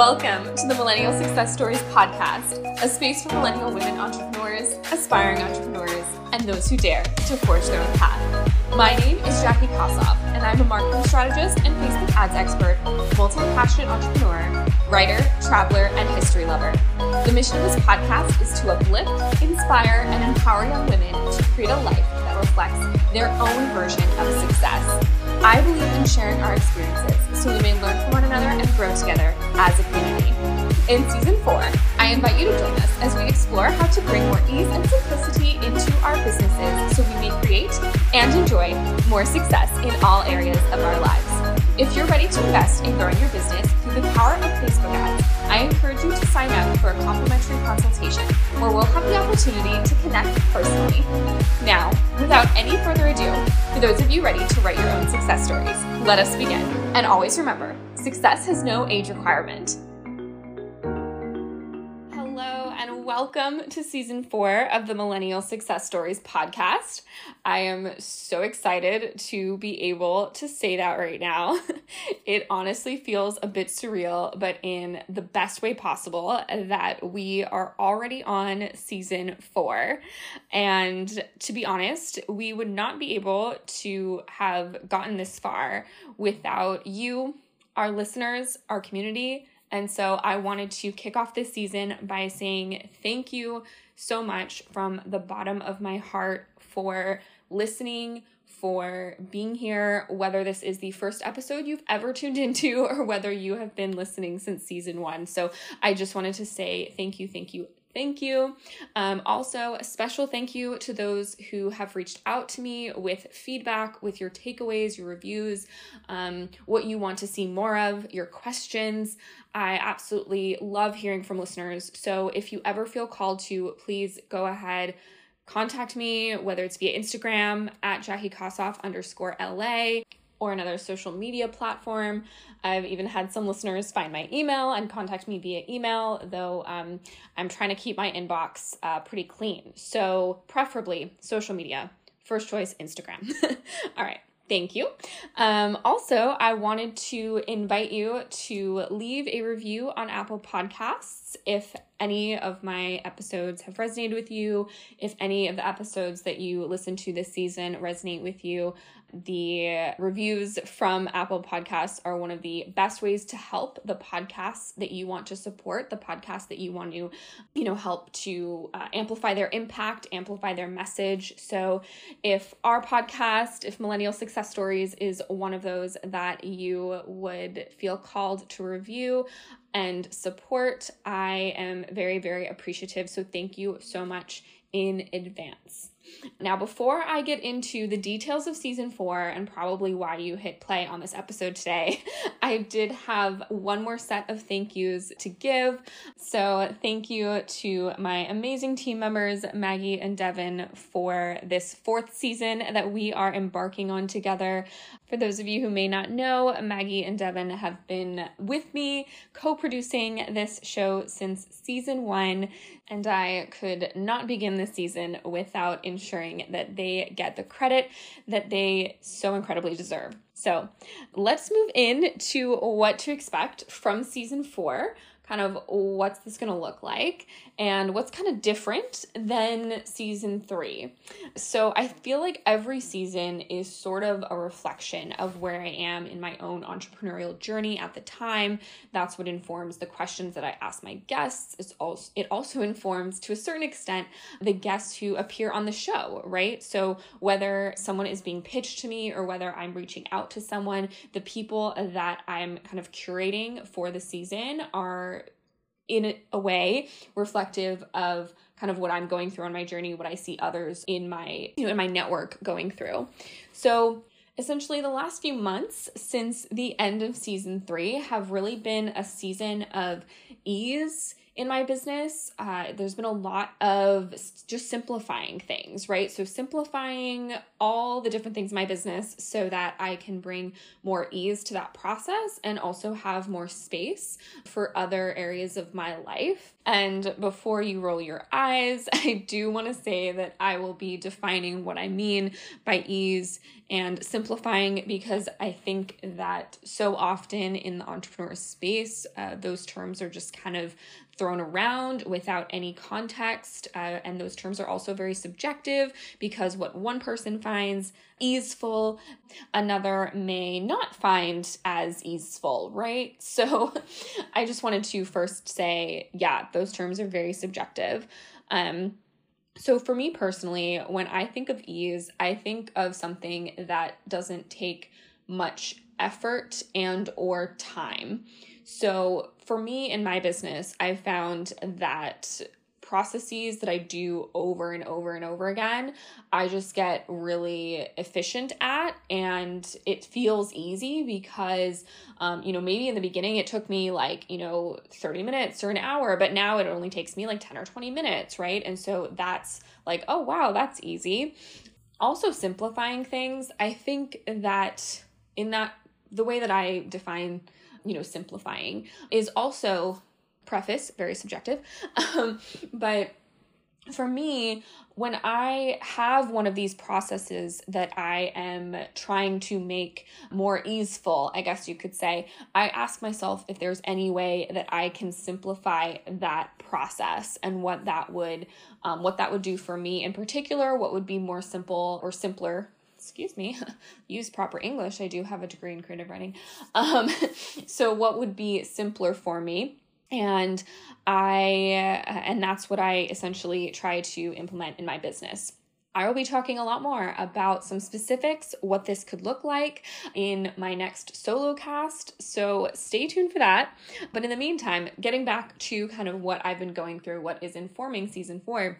Welcome to the Millennial Success Stories podcast, a space for millennial women entrepreneurs, aspiring entrepreneurs, and those who dare to forge their own path. My name is Jackie Kossoff, and I'm a marketing strategist and Facebook ads expert, multi passionate entrepreneur, writer, traveler, and history lover. The mission of this podcast is to uplift, inspire, and empower young women to create a life that reflects their own version of success. I believe in sharing our experiences so we may learn from one another and grow together as a community. In season four, I invite you to join us as we explore how to bring more ease and simplicity into our businesses so we may create and enjoy more success in all areas of our lives. If you're ready to invest in growing your business through the power of Facebook ads, I encourage you to sign up for a complimentary consultation where we'll have the opportunity to connect personally. Now, without any further ado, for those of you ready to write your own success stories, let us begin. And always remember, success has no age requirement. Hello, and welcome to season four of the Millennial Success Stories podcast. I am so excited to be able to say that right now. it honestly feels a bit surreal, but in the best way possible, that we are already on season four. And to be honest, we would not be able to have gotten this far without you, our listeners, our community and so I wanted to kick off this season by saying thank you so much from the bottom of my heart for listening, for being here, whether this is the first episode you've ever tuned into or whether you have been listening since season one. So I just wanted to say thank you, thank you, Thank you. Um, also, a special thank you to those who have reached out to me with feedback, with your takeaways, your reviews, um, what you want to see more of, your questions. I absolutely love hearing from listeners. So if you ever feel called to, please go ahead contact me, whether it's via Instagram at Jackie Kossoff underscore LA or another social media platform. I've even had some listeners find my email and contact me via email, though um, I'm trying to keep my inbox uh, pretty clean. So, preferably social media. First choice, Instagram. All right. Thank you. Um, also, I wanted to invite you to leave a review on Apple Podcasts if any of my episodes have resonated with you, if any of the episodes that you listen to this season resonate with you the reviews from Apple Podcasts are one of the best ways to help the podcasts that you want to support, the podcasts that you want to, you know, help to uh, amplify their impact, amplify their message. So, if our podcast, if Millennial Success Stories is one of those that you would feel called to review, and support, I am very, very appreciative. So, thank you so much in advance. Now, before I get into the details of season four and probably why you hit play on this episode today, I did have one more set of thank yous to give. So, thank you to my amazing team members, Maggie and Devin, for this fourth season that we are embarking on together. For those of you who may not know, Maggie and Devin have been with me co producing this show since season one, and I could not begin this season without ensuring that they get the credit that they so incredibly deserve. So let's move in to what to expect from season four kind of what's this going to look like and what's kind of different than season three. So I feel like every season is sort of a reflection of where I am in my own entrepreneurial journey at the time. That's what informs the questions that I ask my guests. It's also, it also informs to a certain extent the guests who appear on the show, right? So whether someone is being pitched to me or whether I'm reaching out to someone, the people that I'm kind of curating for the season are in a way reflective of kind of what I'm going through on my journey, what I see others in my, you know, in my network going through. So essentially the last few months since the end of season three have really been a season of ease in my business, uh, there's been a lot of just simplifying things, right? So, simplifying all the different things in my business so that I can bring more ease to that process and also have more space for other areas of my life. And before you roll your eyes, I do want to say that I will be defining what I mean by ease and simplifying because I think that so often in the entrepreneur space, uh, those terms are just kind of thrown around without any context. Uh, and those terms are also very subjective because what one person finds easeful, another may not find as easeful, right? So I just wanted to first say, yeah, those terms are very subjective. Um, so for me personally, when I think of ease, I think of something that doesn't take much effort and or time. So for me in my business, I found that processes that I do over and over and over again, I just get really efficient at and it feels easy because, um, you know, maybe in the beginning it took me like, you know, 30 minutes or an hour, but now it only takes me like 10 or 20 minutes, right? And so that's like, oh, wow, that's easy. Also, simplifying things, I think that in that, the way that I define you know, simplifying is also preface, very subjective. Um, but for me, when I have one of these processes that I am trying to make more easeful, I guess you could say, I ask myself if there's any way that I can simplify that process and what that would um, what that would do for me in particular, what would be more simple or simpler excuse me, use proper English. I do have a degree in creative writing. Um, so, what would be simpler for me? And I, and that's what I essentially try to implement in my business. I will be talking a lot more about some specifics, what this could look like in my next solo cast. So stay tuned for that. But in the meantime, getting back to kind of what I've been going through, what is informing season four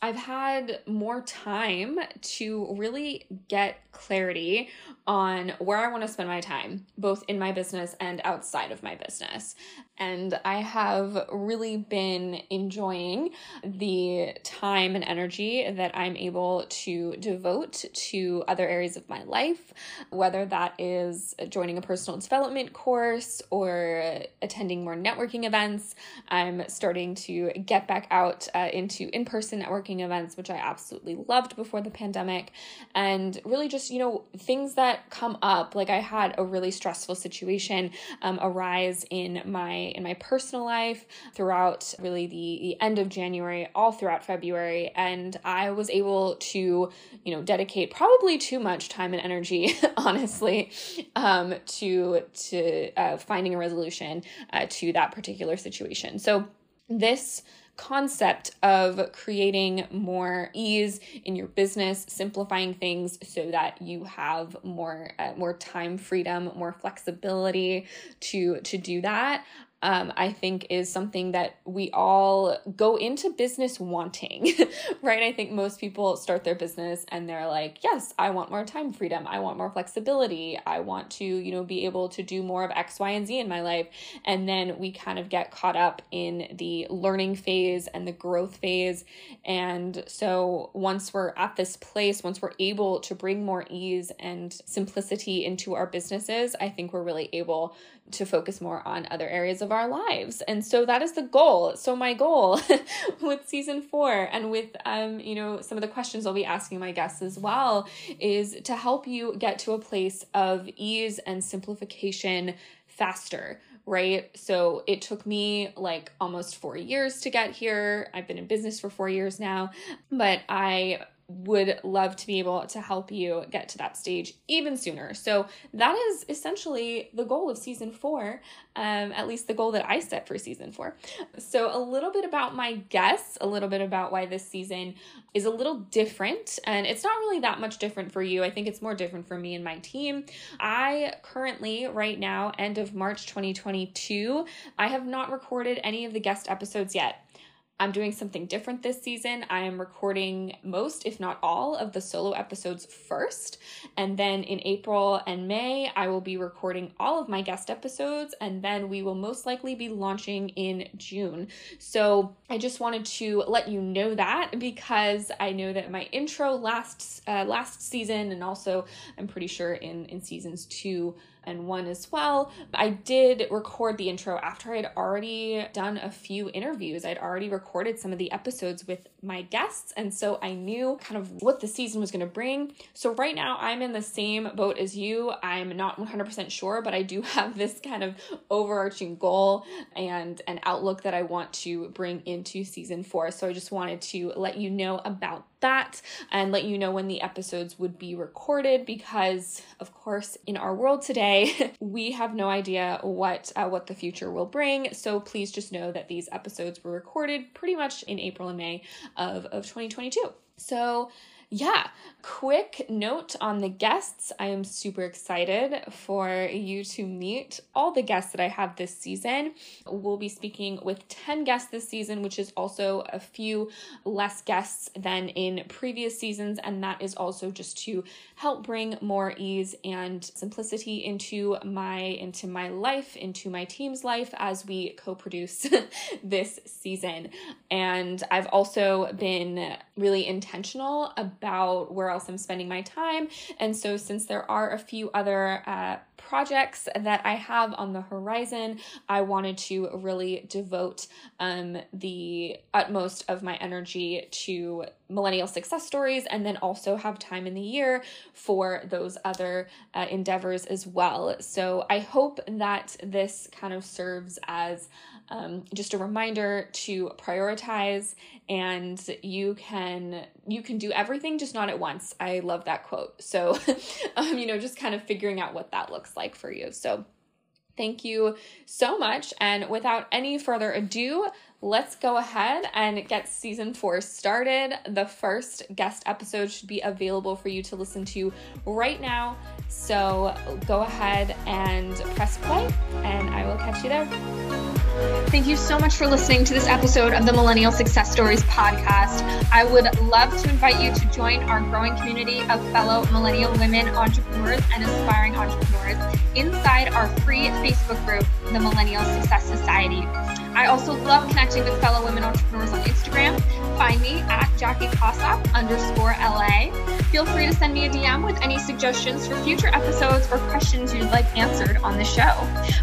I've had more time to really get clarity on where I want to spend my time, both in my business and outside of my business. And I have really been enjoying the time and energy that I'm able to devote to other areas of my life, whether that is joining a personal development course or attending more networking events. I'm starting to get back out uh, into in person networking events, which I absolutely loved before the pandemic, and really just, you know, things that come up. Like I had a really stressful situation um, arise in my in my personal life throughout really the, the end of January, all throughout February, and I was able to, you know, dedicate probably too much time and energy, honestly, um, to to uh, finding a resolution uh, to that particular situation. So this concept of creating more ease in your business, simplifying things so that you have more uh, more time freedom, more flexibility to to do that um, I think is something that we all go into business wanting, right? I think most people start their business and they're like, yes, I want more time freedom. I want more flexibility. I want to, you know, be able to do more of X, Y, and Z in my life. And then we kind of get caught up in the learning phase and the growth phase. And so once we're at this place, once we're able to bring more ease and simplicity into our businesses, I think we're really able to focus more on other areas of our lives. And so that is the goal. So my goal with season 4 and with um you know some of the questions I'll be asking my guests as well is to help you get to a place of ease and simplification faster right? So it took me like almost four years to get here. I've been in business for four years now, but I would love to be able to help you get to that stage even sooner. So that is essentially the goal of season four, um, at least the goal that I set for season four. So a little bit about my guests, a little bit about why this season is a little different, and it's not really that much different for you. I think it's more different for me and my team. I currently, right now, end of March 2022, I have not recorded any of the guest episodes yet. I'm doing something different this season. I am recording most, if not all, of the solo episodes first. And then in April and May, I will be recording all of my guest episodes. And then we will most likely be launching in June. So I just wanted to let you know that because I know that my intro last uh, last season and also I'm pretty sure in in seasons two and one as well. I did record the intro after I'd already done a few interviews. I'd already recorded some of the episodes with my guests, and so I knew kind of what the season was going to bring. So right now, I'm in the same boat as you. I'm not 100% sure, but I do have this kind of overarching goal and an outlook that I want to bring into season four. So I just wanted to let you know about that and let you know when the episodes would be recorded because of course in our world today we have no idea what uh, what the future will bring. So please just know that these episodes were recorded pretty much in April and May of of 2022 so yeah, quick note on the guests. I am super excited for you to meet all the guests that I have this season. We'll be speaking with 10 guests this season, which is also a few less guests than in previous seasons. And that is also just to help bring more ease and simplicity into my into my life, into my team's life as we co-produce this season. And I've also been really intentional about about where else I'm spending my time. And so, since there are a few other uh, projects that I have on the horizon, I wanted to really devote um, the utmost of my energy to millennial success stories and then also have time in the year for those other uh, endeavors as well. So I hope that this kind of serves as um, just a reminder to prioritize and you can you can do everything just not at once. I love that quote. So um, you know just kind of figuring out what that looks like for you. So thank you so much. And without any further ado let's go ahead and get season four started. The first guest episode should be available for you to listen to right now. So go ahead and press play and i will catch you there Thank you so much for listening to this episode of the Millennial Success Stories podcast. I would love to invite you to join our growing community of fellow millennial women entrepreneurs and aspiring entrepreneurs inside our free Facebook group, the Millennial Success Society. I also love connecting with fellow women entrepreneurs on Instagram. Find me at Jackie Kossoff underscore LA. Feel free to send me a DM with any suggestions for future episodes or questions you'd like answered on the show.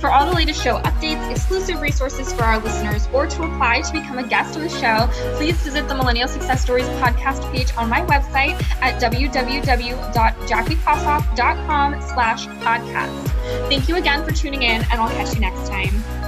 For all the latest show updates, exclusive resources for our listeners, or to apply to become a guest on the show, please visit the Millennial Success Stories podcast page on my website at www.jackiekossoff.com slash podcast. Thank you again for tuning in, and I'll catch you next time.